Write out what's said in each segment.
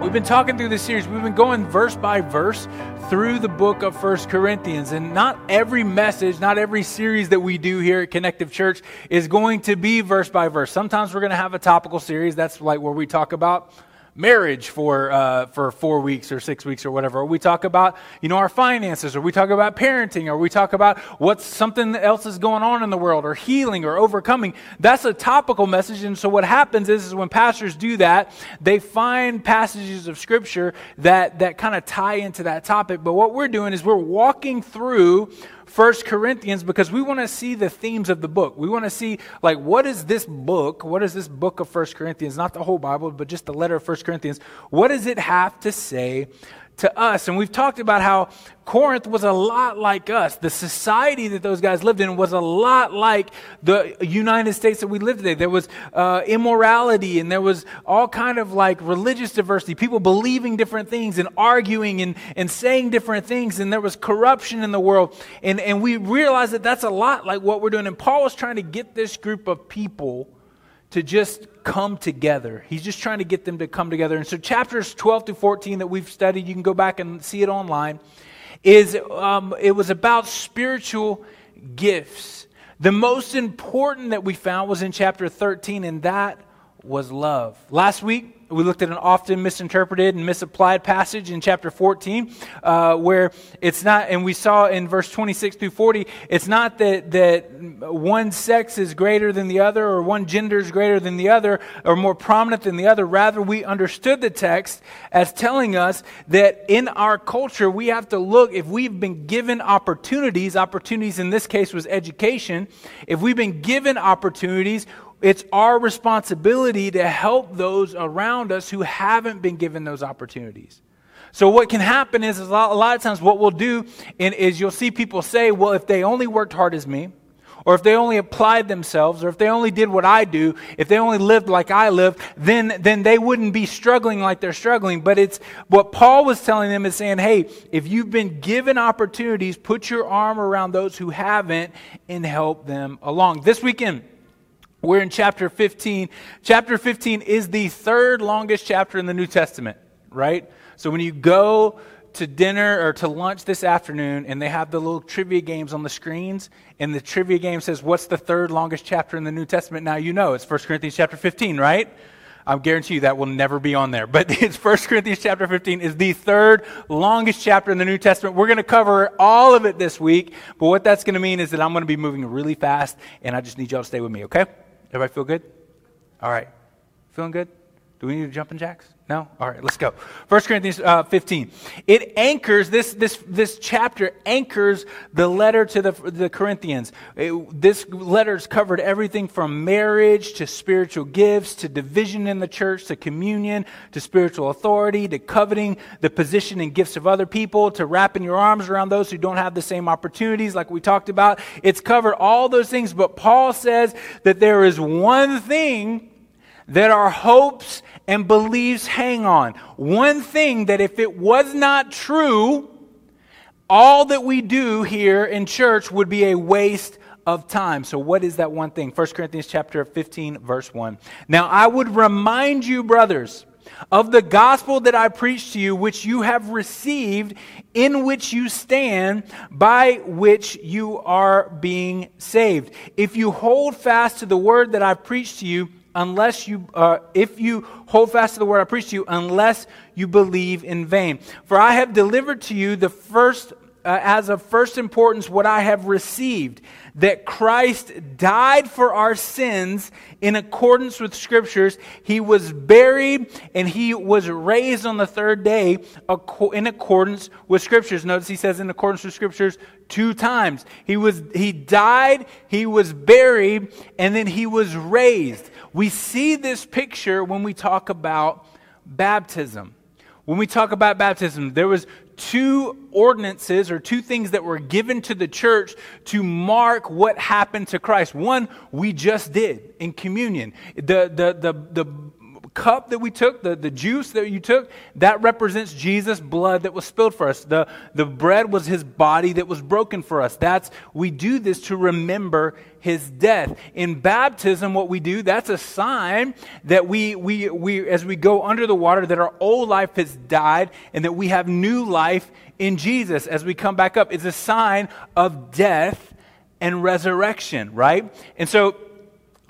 We've been talking through this series. We've been going verse by verse through the book of First Corinthians. And not every message, not every series that we do here at Connective Church is going to be verse by verse. Sometimes we're going to have a topical series. That's like where we talk about marriage for, uh, for four weeks or six weeks or whatever. Or we talk about, you know, our finances, or we talk about parenting, or we talk about what's something else is going on in the world, or healing, or overcoming. That's a topical message. And so what happens is, is when pastors do that, they find passages of scripture that, that kind of tie into that topic. But what we're doing is we're walking through First Corinthians because we want to see the themes of the book. We want to see, like, what is this book? What is this book of First Corinthians? Not the whole Bible, but just the letter of First Corinthians. What does it have to say to us. And we've talked about how Corinth was a lot like us. The society that those guys lived in was a lot like the United States that we live today. There was uh, immorality and there was all kind of like religious diversity, people believing different things and arguing and, and saying different things. And there was corruption in the world. And, and we realized that that's a lot like what we're doing. And Paul was trying to get this group of people to just come together. He's just trying to get them to come together. And so, chapters 12 to 14 that we've studied, you can go back and see it online, is um, it was about spiritual gifts. The most important that we found was in chapter 13, and that was love. Last week, we looked at an often misinterpreted and misapplied passage in chapter 14 uh, where it's not and we saw in verse 26 through 40 it's not that that one sex is greater than the other or one gender is greater than the other or more prominent than the other. Rather we understood the text as telling us that in our culture we have to look if we've been given opportunities opportunities in this case was education if we've been given opportunities it's our responsibility to help those around us who haven't been given those opportunities. So what can happen is, is a, lot, a lot of times what we'll do in, is you'll see people say, well, if they only worked hard as me, or if they only applied themselves, or if they only did what I do, if they only lived like I live, then, then they wouldn't be struggling like they're struggling. But it's what Paul was telling them is saying, hey, if you've been given opportunities, put your arm around those who haven't and help them along. This weekend, we're in chapter 15. Chapter 15 is the third longest chapter in the New Testament, right? So when you go to dinner or to lunch this afternoon and they have the little trivia games on the screens and the trivia game says what's the third longest chapter in the new testament now you know it's 1 corinthians chapter 15 right i guarantee you that will never be on there but it's 1 corinthians chapter 15 is the third longest chapter in the new testament we're going to cover all of it this week but what that's going to mean is that i'm going to be moving really fast and i just need y'all to stay with me okay Everybody feel good? All right. Feeling good? Do we need to jump in jacks? No? All right, let's go. 1 Corinthians uh, 15. It anchors, this, this, this chapter anchors the letter to the, the Corinthians. It, this letter's covered everything from marriage to spiritual gifts to division in the church to communion to spiritual authority to coveting the position and gifts of other people to wrapping your arms around those who don't have the same opportunities like we talked about. It's covered all those things, but Paul says that there is one thing that our hopes and beliefs hang on. One thing that if it was not true, all that we do here in church would be a waste of time. So what is that one thing? 1 Corinthians chapter 15 verse 1. Now I would remind you brothers of the gospel that I preached to you which you have received in which you stand by which you are being saved. If you hold fast to the word that I preached to you unless you, uh, if you hold fast to the word I preach to you, unless you believe in vain. For I have delivered to you the first, uh, as of first importance, what I have received that Christ died for our sins in accordance with scriptures. He was buried and he was raised on the third day in accordance with scriptures. Notice he says in accordance with scriptures two times. He was, he died, he was buried, and then he was raised. We see this picture when we talk about baptism. When we talk about baptism, there was two ordinances or two things that were given to the church to mark what happened to Christ. One we just did in communion. The, the, the, the cup that we took, the, the juice that you took, that represents Jesus' blood that was spilled for us. The, the bread was his body that was broken for us. That's, we do this to remember his death. In baptism, what we do, that's a sign that we, we, we, as we go under the water, that our old life has died and that we have new life in Jesus as we come back up. It's a sign of death and resurrection, right? And so,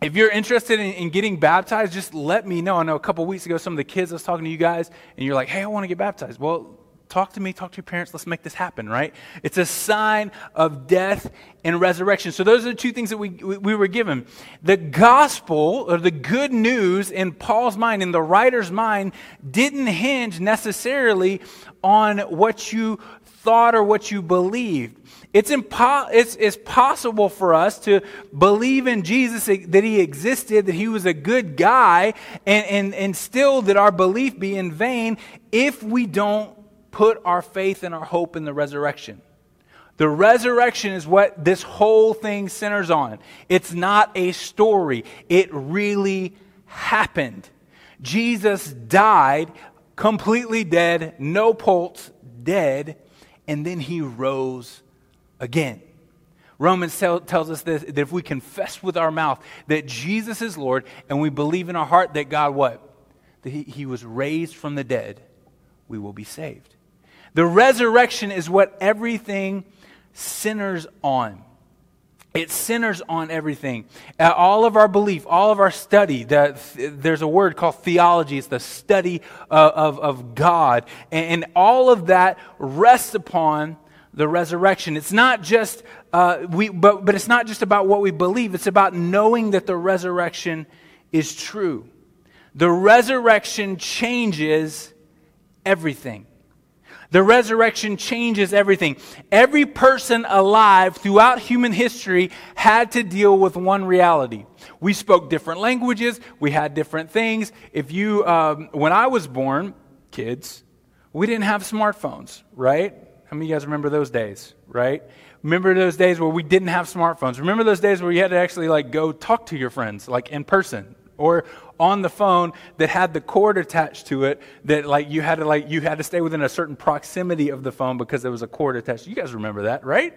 if you're interested in, in, getting baptized, just let me know. I know a couple weeks ago, some of the kids I was talking to you guys, and you're like, hey, I want to get baptized. Well, talk to me, talk to your parents, let's make this happen, right? It's a sign of death and resurrection. So, those are the two things that we, we, we were given. The gospel, or the good news in Paul's mind, in the writer's mind, didn't hinge necessarily on what you thought or what you believed. It's, impo- it's, it's possible for us to believe in Jesus, eh, that he existed, that he was a good guy, and, and, and still that our belief be in vain if we don't put our faith and our hope in the resurrection. The resurrection is what this whole thing centers on. It's not a story, it really happened. Jesus died completely dead, no pulse, dead, and then he rose again. Romans tell, tells us this, that if we confess with our mouth that Jesus is Lord and we believe in our heart that God what? That he, he was raised from the dead, we will be saved. The resurrection is what everything centers on. It centers on everything. Uh, all of our belief, all of our study, the, there's a word called theology. It's the study uh, of, of God. And, and, all of that rests upon the resurrection. It's not just, uh, we, but, but it's not just about what we believe. It's about knowing that the resurrection is true. The resurrection changes everything. The resurrection changes everything. Every person alive throughout human history had to deal with one reality. We spoke different languages, we had different things. If you, um, when I was born, kids, we didn't have smartphones, right? How many of you guys remember those days, right? Remember those days where we didn't have smartphones. Remember those days where you had to actually like go talk to your friends, like in person, or on the phone that had the cord attached to it that like you had to like you had to stay within a certain proximity of the phone because there was a cord attached. You guys remember that, right?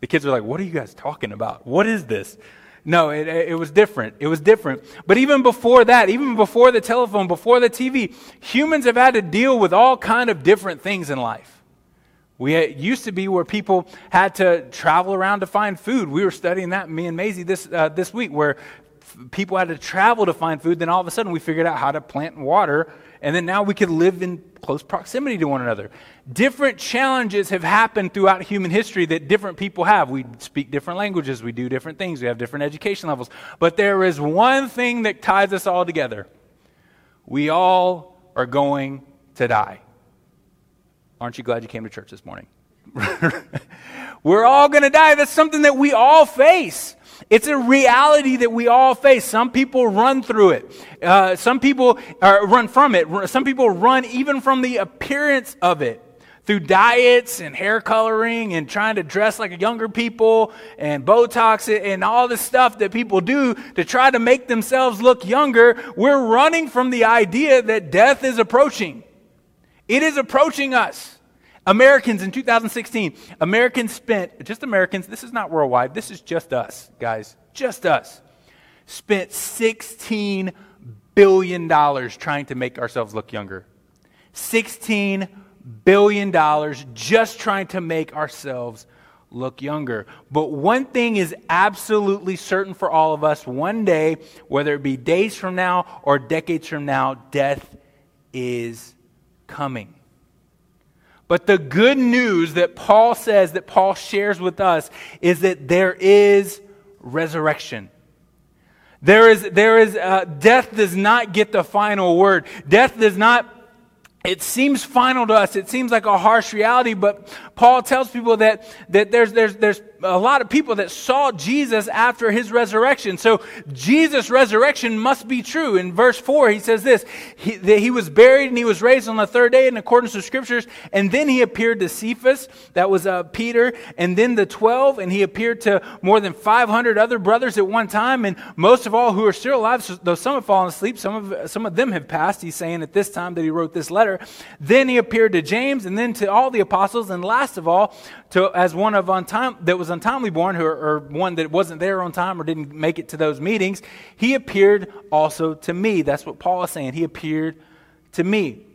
The kids are like, "What are you guys talking about? What is this?" No, it, it was different. It was different. But even before that, even before the telephone, before the TV, humans have had to deal with all kind of different things in life. We used to be where people had to travel around to find food. We were studying that, me and Maisie, this, uh, this week, where people had to travel to find food. Then all of a sudden we figured out how to plant and water. And then now we could live in close proximity to one another. Different challenges have happened throughout human history that different people have. We speak different languages, we do different things, we have different education levels. But there is one thing that ties us all together we all are going to die. Aren't you glad you came to church this morning? We're all going to die. That's something that we all face. It's a reality that we all face. Some people run through it. Uh, some people uh, run from it. Some people run even from the appearance of it through diets and hair coloring and trying to dress like younger people and Botox and all the stuff that people do to try to make themselves look younger. We're running from the idea that death is approaching. It is approaching us. Americans in 2016, Americans spent, just Americans, this is not worldwide, this is just us, guys, just us, spent $16 billion trying to make ourselves look younger. $16 billion just trying to make ourselves look younger. But one thing is absolutely certain for all of us one day, whether it be days from now or decades from now, death is coming. But the good news that Paul says, that Paul shares with us, is that there is resurrection. There is, there is, uh, death does not get the final word. Death does not, it seems final to us. It seems like a harsh reality, but Paul tells people that, that there's, there's, there's a lot of people that saw Jesus after his resurrection. So Jesus' resurrection must be true. In verse 4, he says this he, that he was buried and he was raised on the third day in accordance with scriptures. And then he appeared to Cephas, that was uh, Peter, and then the 12, and he appeared to more than 500 other brothers at one time. And most of all who are still alive, though some have fallen asleep, some of, some of them have passed. He's saying at this time that he wrote this letter. Then he appeared to James and then to all the apostles. And last of all, to, as one of untime, that was untimely born, or, or one that wasn't there on time or didn't make it to those meetings, he appeared also to me. That's what Paul is saying. He appeared to me.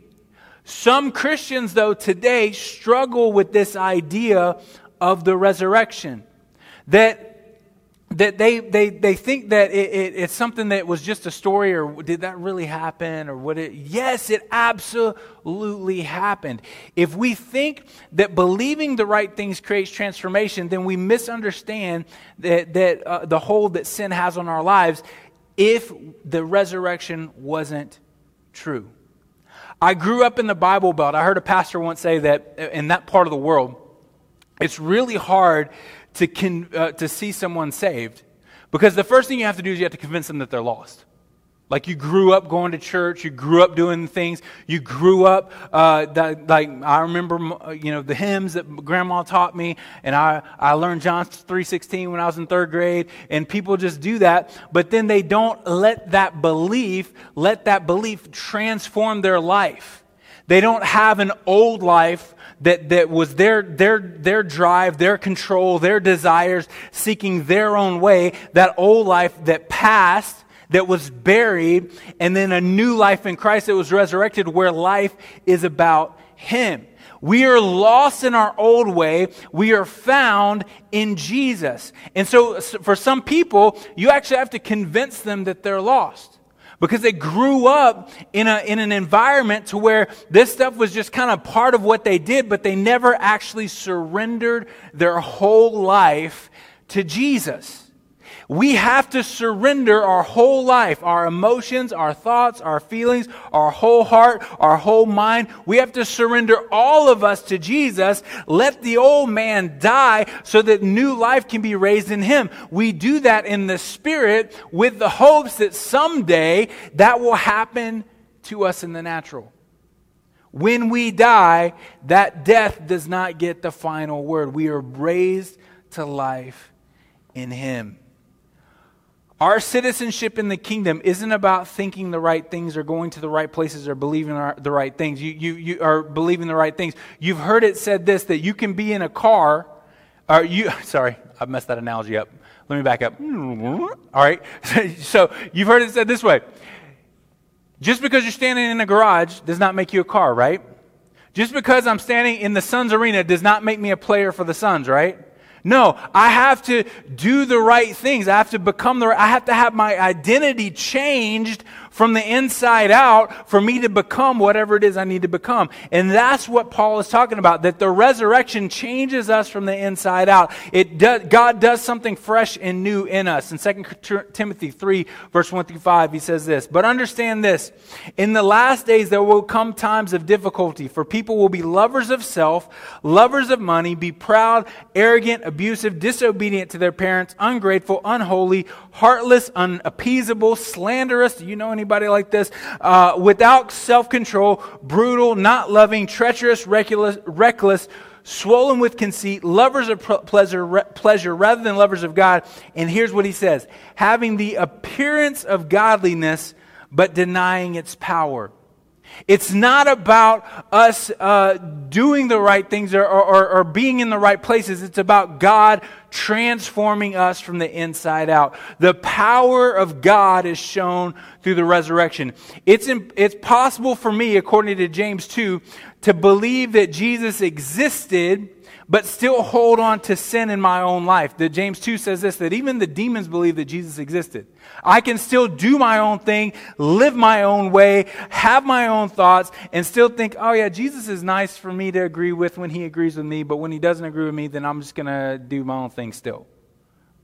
Some Christians, though, today struggle with this idea of the resurrection. That that they, they, they think that it, it, it's something that was just a story or did that really happen or what it yes it absolutely happened. If we think that believing the right things creates transformation then we misunderstand that, that uh, the hold that sin has on our lives if the resurrection wasn't true. I grew up in the bible belt. I heard a pastor once say that in that part of the world it's really hard to, con, uh, to see someone saved. Because the first thing you have to do is you have to convince them that they're lost. Like you grew up going to church, you grew up doing things, you grew up, uh, that, like I remember, uh, you know, the hymns that grandma taught me, and I, I learned John 3.16 when I was in third grade, and people just do that, but then they don't let that belief, let that belief transform their life. They don't have an old life that, that was their, their, their drive, their control, their desires, seeking their own way, that old life that passed, that was buried, and then a new life in Christ that was resurrected, where life is about Him. We are lost in our old way. We are found in Jesus. And so, for some people, you actually have to convince them that they're lost because they grew up in, a, in an environment to where this stuff was just kind of part of what they did, but they never actually surrendered their whole life to Jesus. We have to surrender our whole life, our emotions, our thoughts, our feelings, our whole heart, our whole mind. We have to surrender all of us to Jesus. Let the old man die so that new life can be raised in him. We do that in the spirit with the hopes that someday that will happen to us in the natural. When we die, that death does not get the final word. We are raised to life in him. Our citizenship in the kingdom isn't about thinking the right things or going to the right places or believing the right things. You, you, you are believing the right things. You've heard it said this that you can be in a car. Or you, sorry, I messed that analogy up. Let me back up. All right. So you've heard it said this way just because you're standing in a garage does not make you a car, right? Just because I'm standing in the Suns arena does not make me a player for the Suns, right? No, I have to do the right things. I have to become the I have to have my identity changed from the inside out for me to become whatever it is I need to become. And that's what Paul is talking about, that the resurrection changes us from the inside out. It does, God does something fresh and new in us. In 2 Timothy 3, verse 1 through 5, he says this, But understand this, in the last days there will come times of difficulty, for people will be lovers of self, lovers of money, be proud, arrogant, abusive, disobedient to their parents, ungrateful, unholy, heartless, unappeasable, slanderous. Do you know anybody like this? Uh, without self control, brutal, not loving, treacherous, reckless, reckless swollen with conceit, lovers of pleasure, re- pleasure rather than lovers of God. And here's what he says having the appearance of godliness, but denying its power. It's not about us uh, doing the right things or, or, or being in the right places. It's about God transforming us from the inside out. The power of God is shown through the resurrection. It's, it's possible for me, according to James 2, to believe that Jesus existed but still hold on to sin in my own life. That James 2 says this that even the demons believe that Jesus existed. I can still do my own thing, live my own way, have my own thoughts, and still think, oh yeah, Jesus is nice for me to agree with when he agrees with me, but when he doesn't agree with me, then I'm just going to do my own thing still.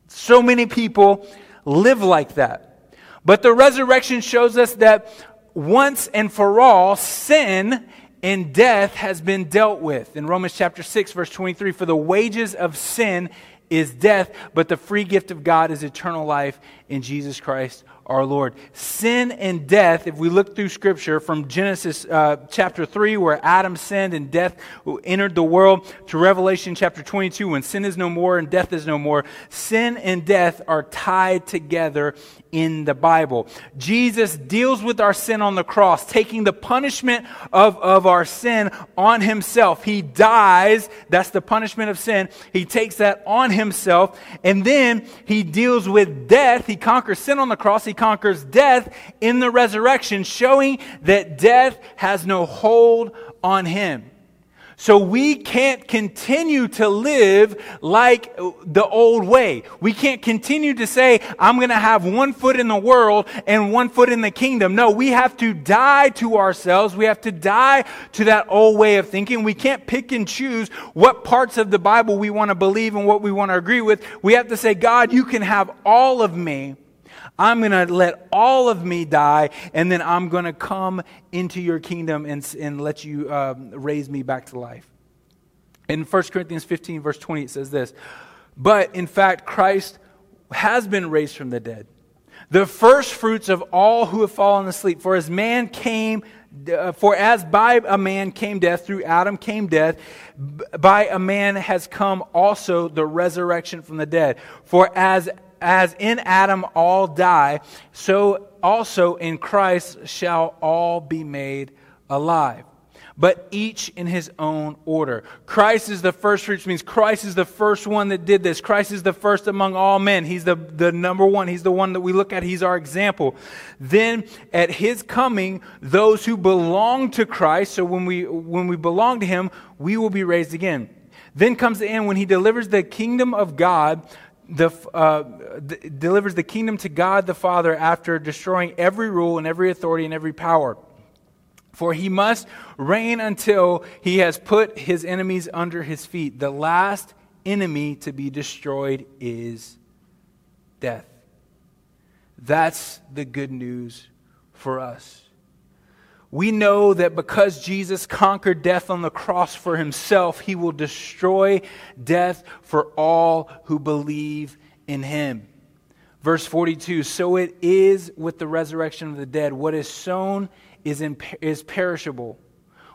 So many people live like that. But the resurrection shows us that once and for all, sin and death has been dealt with. In Romans chapter 6, verse 23, for the wages of sin is death, but the free gift of God is eternal life in Jesus Christ our Lord. Sin and death, if we look through Scripture from Genesis uh, chapter 3, where Adam sinned and death entered the world, to Revelation chapter 22, when sin is no more and death is no more, sin and death are tied together in the Bible. Jesus deals with our sin on the cross, taking the punishment of, of our sin on himself. He dies, that's the punishment of sin. He takes that on himself, and then he deals with death. He conquers sin on the cross, he conquers death in the resurrection, showing that death has no hold on him. So we can't continue to live like the old way. We can't continue to say, I'm going to have one foot in the world and one foot in the kingdom. No, we have to die to ourselves. We have to die to that old way of thinking. We can't pick and choose what parts of the Bible we want to believe and what we want to agree with. We have to say, God, you can have all of me I'm going to let all of me die, and then I'm going to come into your kingdom and, and let you um, raise me back to life. In 1 Corinthians 15, verse 20, it says this But in fact, Christ has been raised from the dead, the first fruits of all who have fallen asleep. For as man came, uh, for as by a man came death, through Adam came death, by a man has come also the resurrection from the dead. For as as in Adam all die, so also in Christ shall all be made alive. But each in his own order. Christ is the first fruits, means Christ is the first one that did this. Christ is the first among all men. He's the, the number one. He's the one that we look at. He's our example. Then at his coming, those who belong to Christ, so when we, when we belong to him, we will be raised again. Then comes the end when he delivers the kingdom of God the, uh, delivers the kingdom to God the Father after destroying every rule and every authority and every power. For he must reign until he has put his enemies under his feet. The last enemy to be destroyed is death. That's the good news for us. We know that because Jesus conquered death on the cross for himself, he will destroy death for all who believe in him. Verse 42 So it is with the resurrection of the dead. What is sown is, is perishable,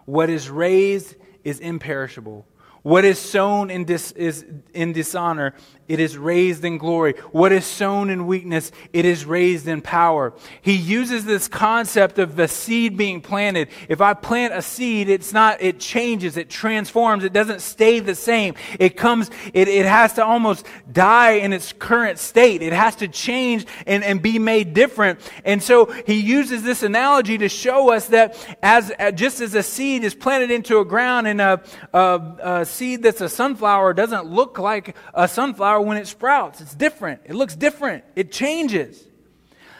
what is raised is imperishable. What is sown in, dis- is in dishonor it is raised in glory. What is sown in weakness, it is raised in power. He uses this concept of the seed being planted. If I plant a seed, it's not, it changes, it transforms, it doesn't stay the same. It comes, it, it has to almost die in its current state. It has to change and, and be made different. And so he uses this analogy to show us that as, just as a seed is planted into a ground and a, a, a seed that's a sunflower doesn't look like a sunflower, when it sprouts. It's different. It looks different. It changes.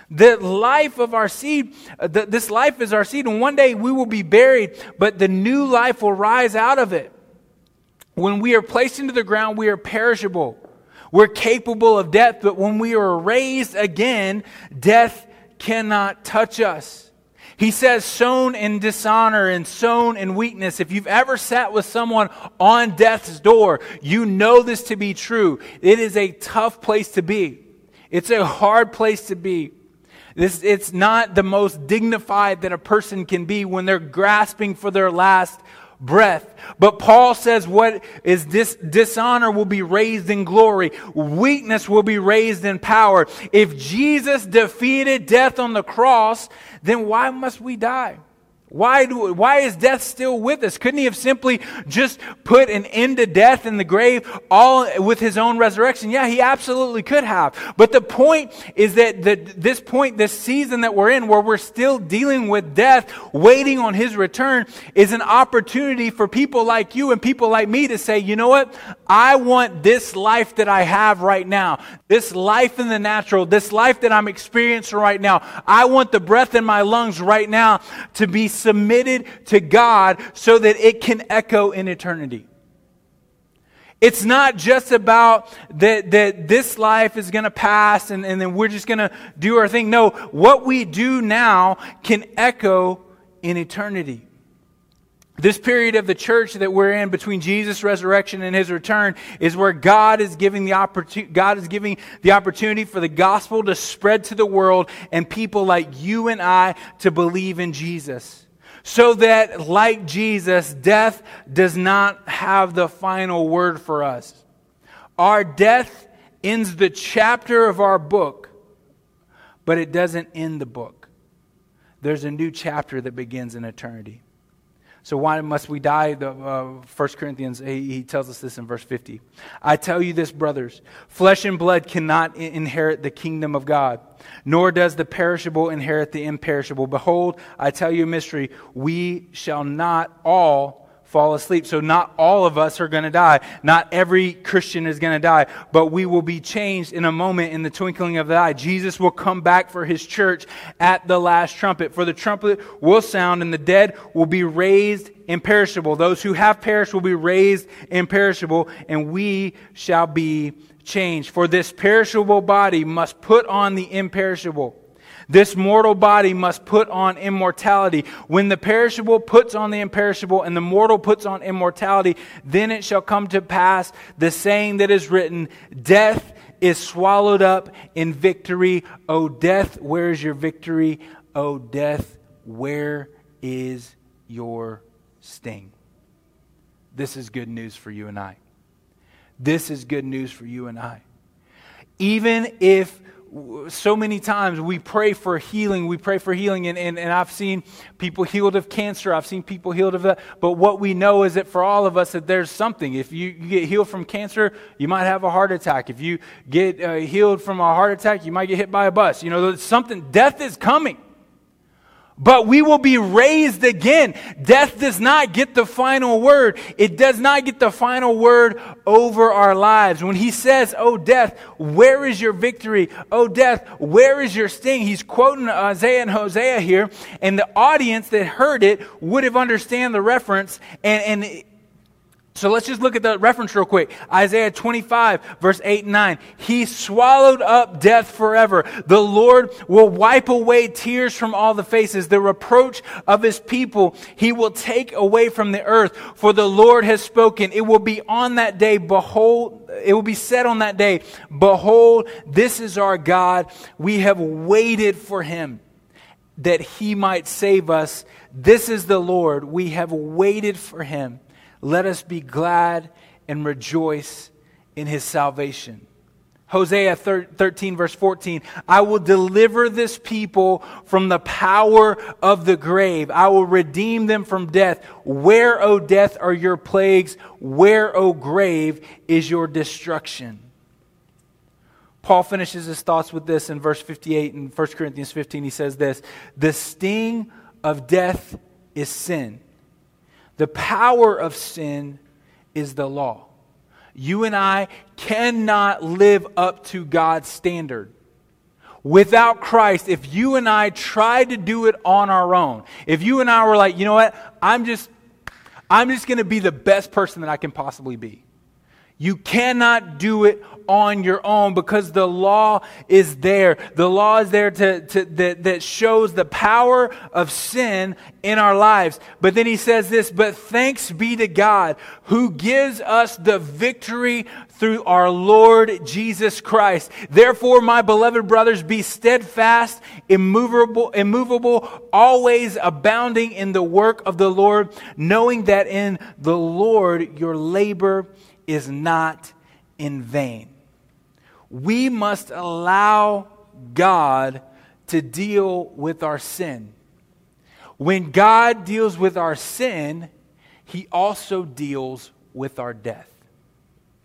The life of our seed, uh, the, this life is our seed, and one day we will be buried, but the new life will rise out of it. When we are placed into the ground, we are perishable. We're capable of death, but when we are raised again, death cannot touch us. He says, sown in dishonor and sown in weakness. If you've ever sat with someone on death's door, you know this to be true. It is a tough place to be. It's a hard place to be. This, it's not the most dignified that a person can be when they're grasping for their last breath. But Paul says what is this dishonor will be raised in glory. Weakness will be raised in power. If Jesus defeated death on the cross, then why must we die? Why, do, why is death still with us? Couldn't he have simply just put an end to death in the grave all with his own resurrection? Yeah, he absolutely could have. But the point is that the, this point, this season that we're in, where we're still dealing with death, waiting on his return, is an opportunity for people like you and people like me to say, you know what? I want this life that I have right now, this life in the natural, this life that I'm experiencing right now. I want the breath in my lungs right now to be submitted to God so that it can echo in eternity. It's not just about that, that this life is going to pass and, and then we're just going to do our thing. No, what we do now can echo in eternity. This period of the church that we're in between Jesus' resurrection and his return is where God is giving the opportunity, God is giving the opportunity for the gospel to spread to the world and people like you and I to believe in Jesus. So that, like Jesus, death does not have the final word for us. Our death ends the chapter of our book, but it doesn't end the book. There's a new chapter that begins in eternity. So why must we die? The, uh, 1 Corinthians, he, he tells us this in verse 50. I tell you this, brothers, flesh and blood cannot inherit the kingdom of God, nor does the perishable inherit the imperishable. Behold, I tell you a mystery. We shall not all fall asleep. So, not all of us are going to die. Not every Christian is going to die, but we will be changed in a moment in the twinkling of the eye. Jesus will come back for his church at the last trumpet. For the trumpet will sound, and the dead will be raised imperishable. Those who have perished will be raised imperishable, and we shall be changed. For this perishable body must put on the imperishable this mortal body must put on immortality. When the perishable puts on the imperishable and the mortal puts on immortality, then it shall come to pass the saying that is written Death is swallowed up in victory. O death, where is your victory? O death, where is your sting? This is good news for you and I. This is good news for you and I. Even if so many times we pray for healing. We pray for healing, and, and, and I've seen people healed of cancer. I've seen people healed of that. But what we know is that for all of us, that there's something. If you, you get healed from cancer, you might have a heart attack. If you get uh, healed from a heart attack, you might get hit by a bus. You know, something, death is coming but we will be raised again. Death does not get the final word. It does not get the final word over our lives. When he says, Oh, death, where is your victory? Oh, death, where is your sting? He's quoting Isaiah and Hosea here, and the audience that heard it would have understood the reference, and, and so let's just look at the reference real quick. Isaiah 25, verse 8 and 9. He swallowed up death forever. The Lord will wipe away tears from all the faces. The reproach of his people he will take away from the earth. For the Lord has spoken. It will be on that day, behold, it will be said on that day, behold, this is our God. We have waited for him that he might save us. This is the Lord. We have waited for him. Let us be glad and rejoice in his salvation. Hosea 13, verse 14. I will deliver this people from the power of the grave. I will redeem them from death. Where, O death, are your plagues? Where, O grave, is your destruction? Paul finishes his thoughts with this in verse 58 in 1 Corinthians 15. He says this The sting of death is sin the power of sin is the law. You and I cannot live up to God's standard. Without Christ, if you and I tried to do it on our own, if you and I were like, you know what, I'm just, I'm just going to be the best person that I can possibly be. You cannot do it on your own because the law is there. The law is there to, to, that, that shows the power of sin in our lives. But then he says this, but thanks be to God who gives us the victory through our Lord Jesus Christ. Therefore, my beloved brothers, be steadfast, immovable, immovable, always abounding in the work of the Lord, knowing that in the Lord your labor is not in vain. We must allow God to deal with our sin. When God deals with our sin, he also deals with our death.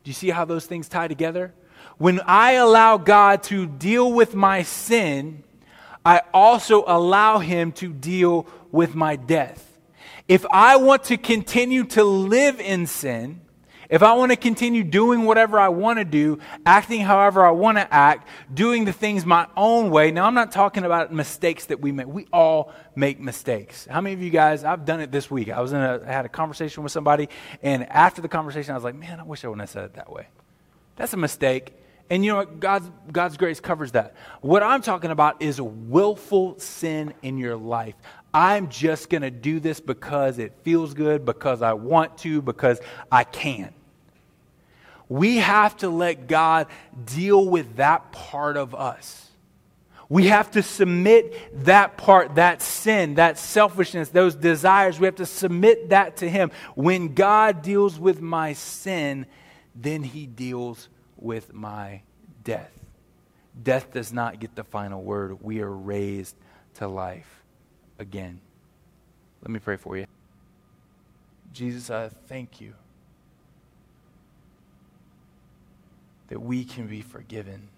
Do you see how those things tie together? When I allow God to deal with my sin, I also allow him to deal with my death. If I want to continue to live in sin, if I want to continue doing whatever I want to do, acting however I want to act, doing the things my own way, now I'm not talking about mistakes that we make. We all make mistakes. How many of you guys, I've done it this week. I was in a, I had a conversation with somebody, and after the conversation, I was like, man, I wish I wouldn't have said it that way. That's a mistake. And you know what? God's, God's grace covers that. What I'm talking about is a willful sin in your life. I'm just going to do this because it feels good, because I want to, because I can. We have to let God deal with that part of us. We have to submit that part, that sin, that selfishness, those desires. We have to submit that to Him. When God deals with my sin, then He deals with my death. Death does not get the final word. We are raised to life again. Let me pray for you. Jesus, I thank you that we can be forgiven.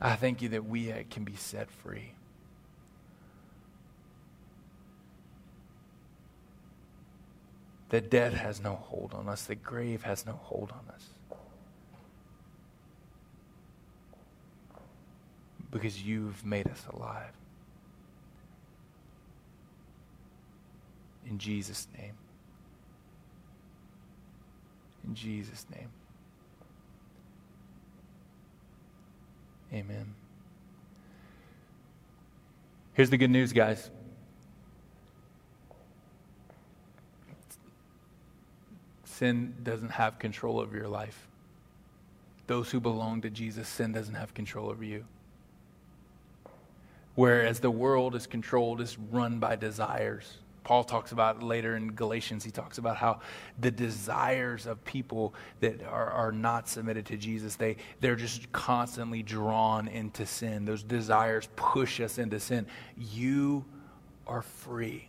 I thank you that we uh, can be set free. That death has no hold on us, that grave has no hold on us. Because you've made us alive. In Jesus' name. In Jesus' name. Amen. Here's the good news, guys. Sin doesn't have control over your life. Those who belong to Jesus, sin doesn't have control over you. Whereas the world is controlled, is run by desires. Paul talks about later in Galatians, he talks about how the desires of people that are, are not submitted to Jesus, they, they're just constantly drawn into sin. Those desires push us into sin. You are free.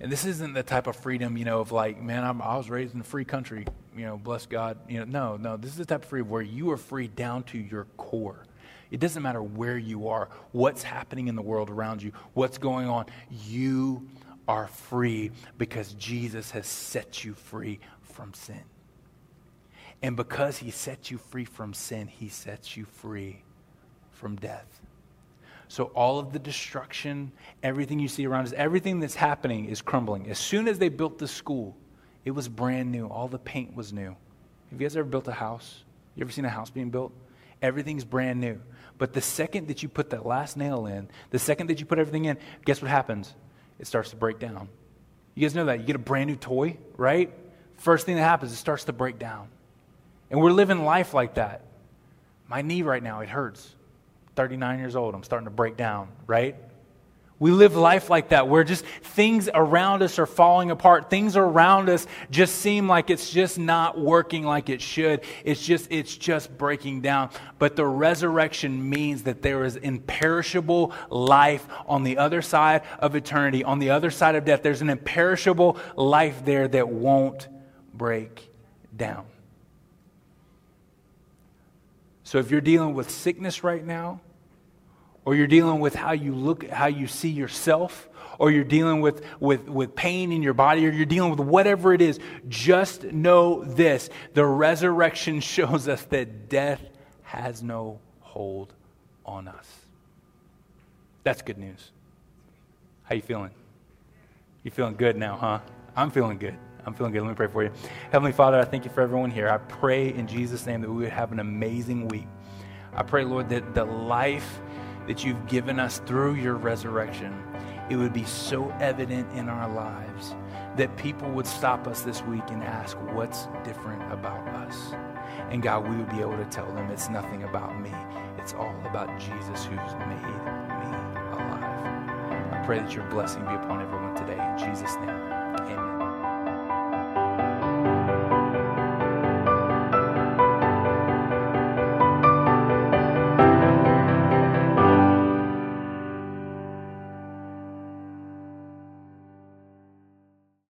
And this isn't the type of freedom, you know, of like, man, I'm, i was raised in a free country, you know, bless God. You know, no, no, this is the type of freedom where you are free down to your core. It doesn't matter where you are, what's happening in the world around you, what's going on. You are free because Jesus has set you free from sin. And because he set you free from sin, he sets you free from death. So all of the destruction, everything you see around us, everything that's happening is crumbling. As soon as they built the school, it was brand new. All the paint was new. Have you guys ever built a house? You ever seen a house being built? Everything's brand new. But the second that you put that last nail in, the second that you put everything in, guess what happens? It starts to break down. You guys know that. You get a brand new toy, right? First thing that happens, it starts to break down. And we're living life like that. My knee right now, it hurts. 39 years old, I'm starting to break down, right? We live life like that, where just things around us are falling apart. Things around us just seem like it's just not working like it should. It's just, it's just breaking down. But the resurrection means that there is imperishable life on the other side of eternity, on the other side of death. There's an imperishable life there that won't break down. So if you're dealing with sickness right now, or you're dealing with how you look, how you see yourself, or you're dealing with, with, with pain in your body, or you're dealing with whatever it is, just know this. The resurrection shows us that death has no hold on us. That's good news. How you feeling? You feeling good now, huh? I'm feeling good. I'm feeling good. Let me pray for you. Heavenly Father, I thank you for everyone here. I pray in Jesus' name that we would have an amazing week. I pray, Lord, that the life that you've given us through your resurrection, it would be so evident in our lives that people would stop us this week and ask, What's different about us? And God, we would be able to tell them it's nothing about me. It's all about Jesus who's made me alive. I pray that your blessing be upon everyone today. In Jesus' name.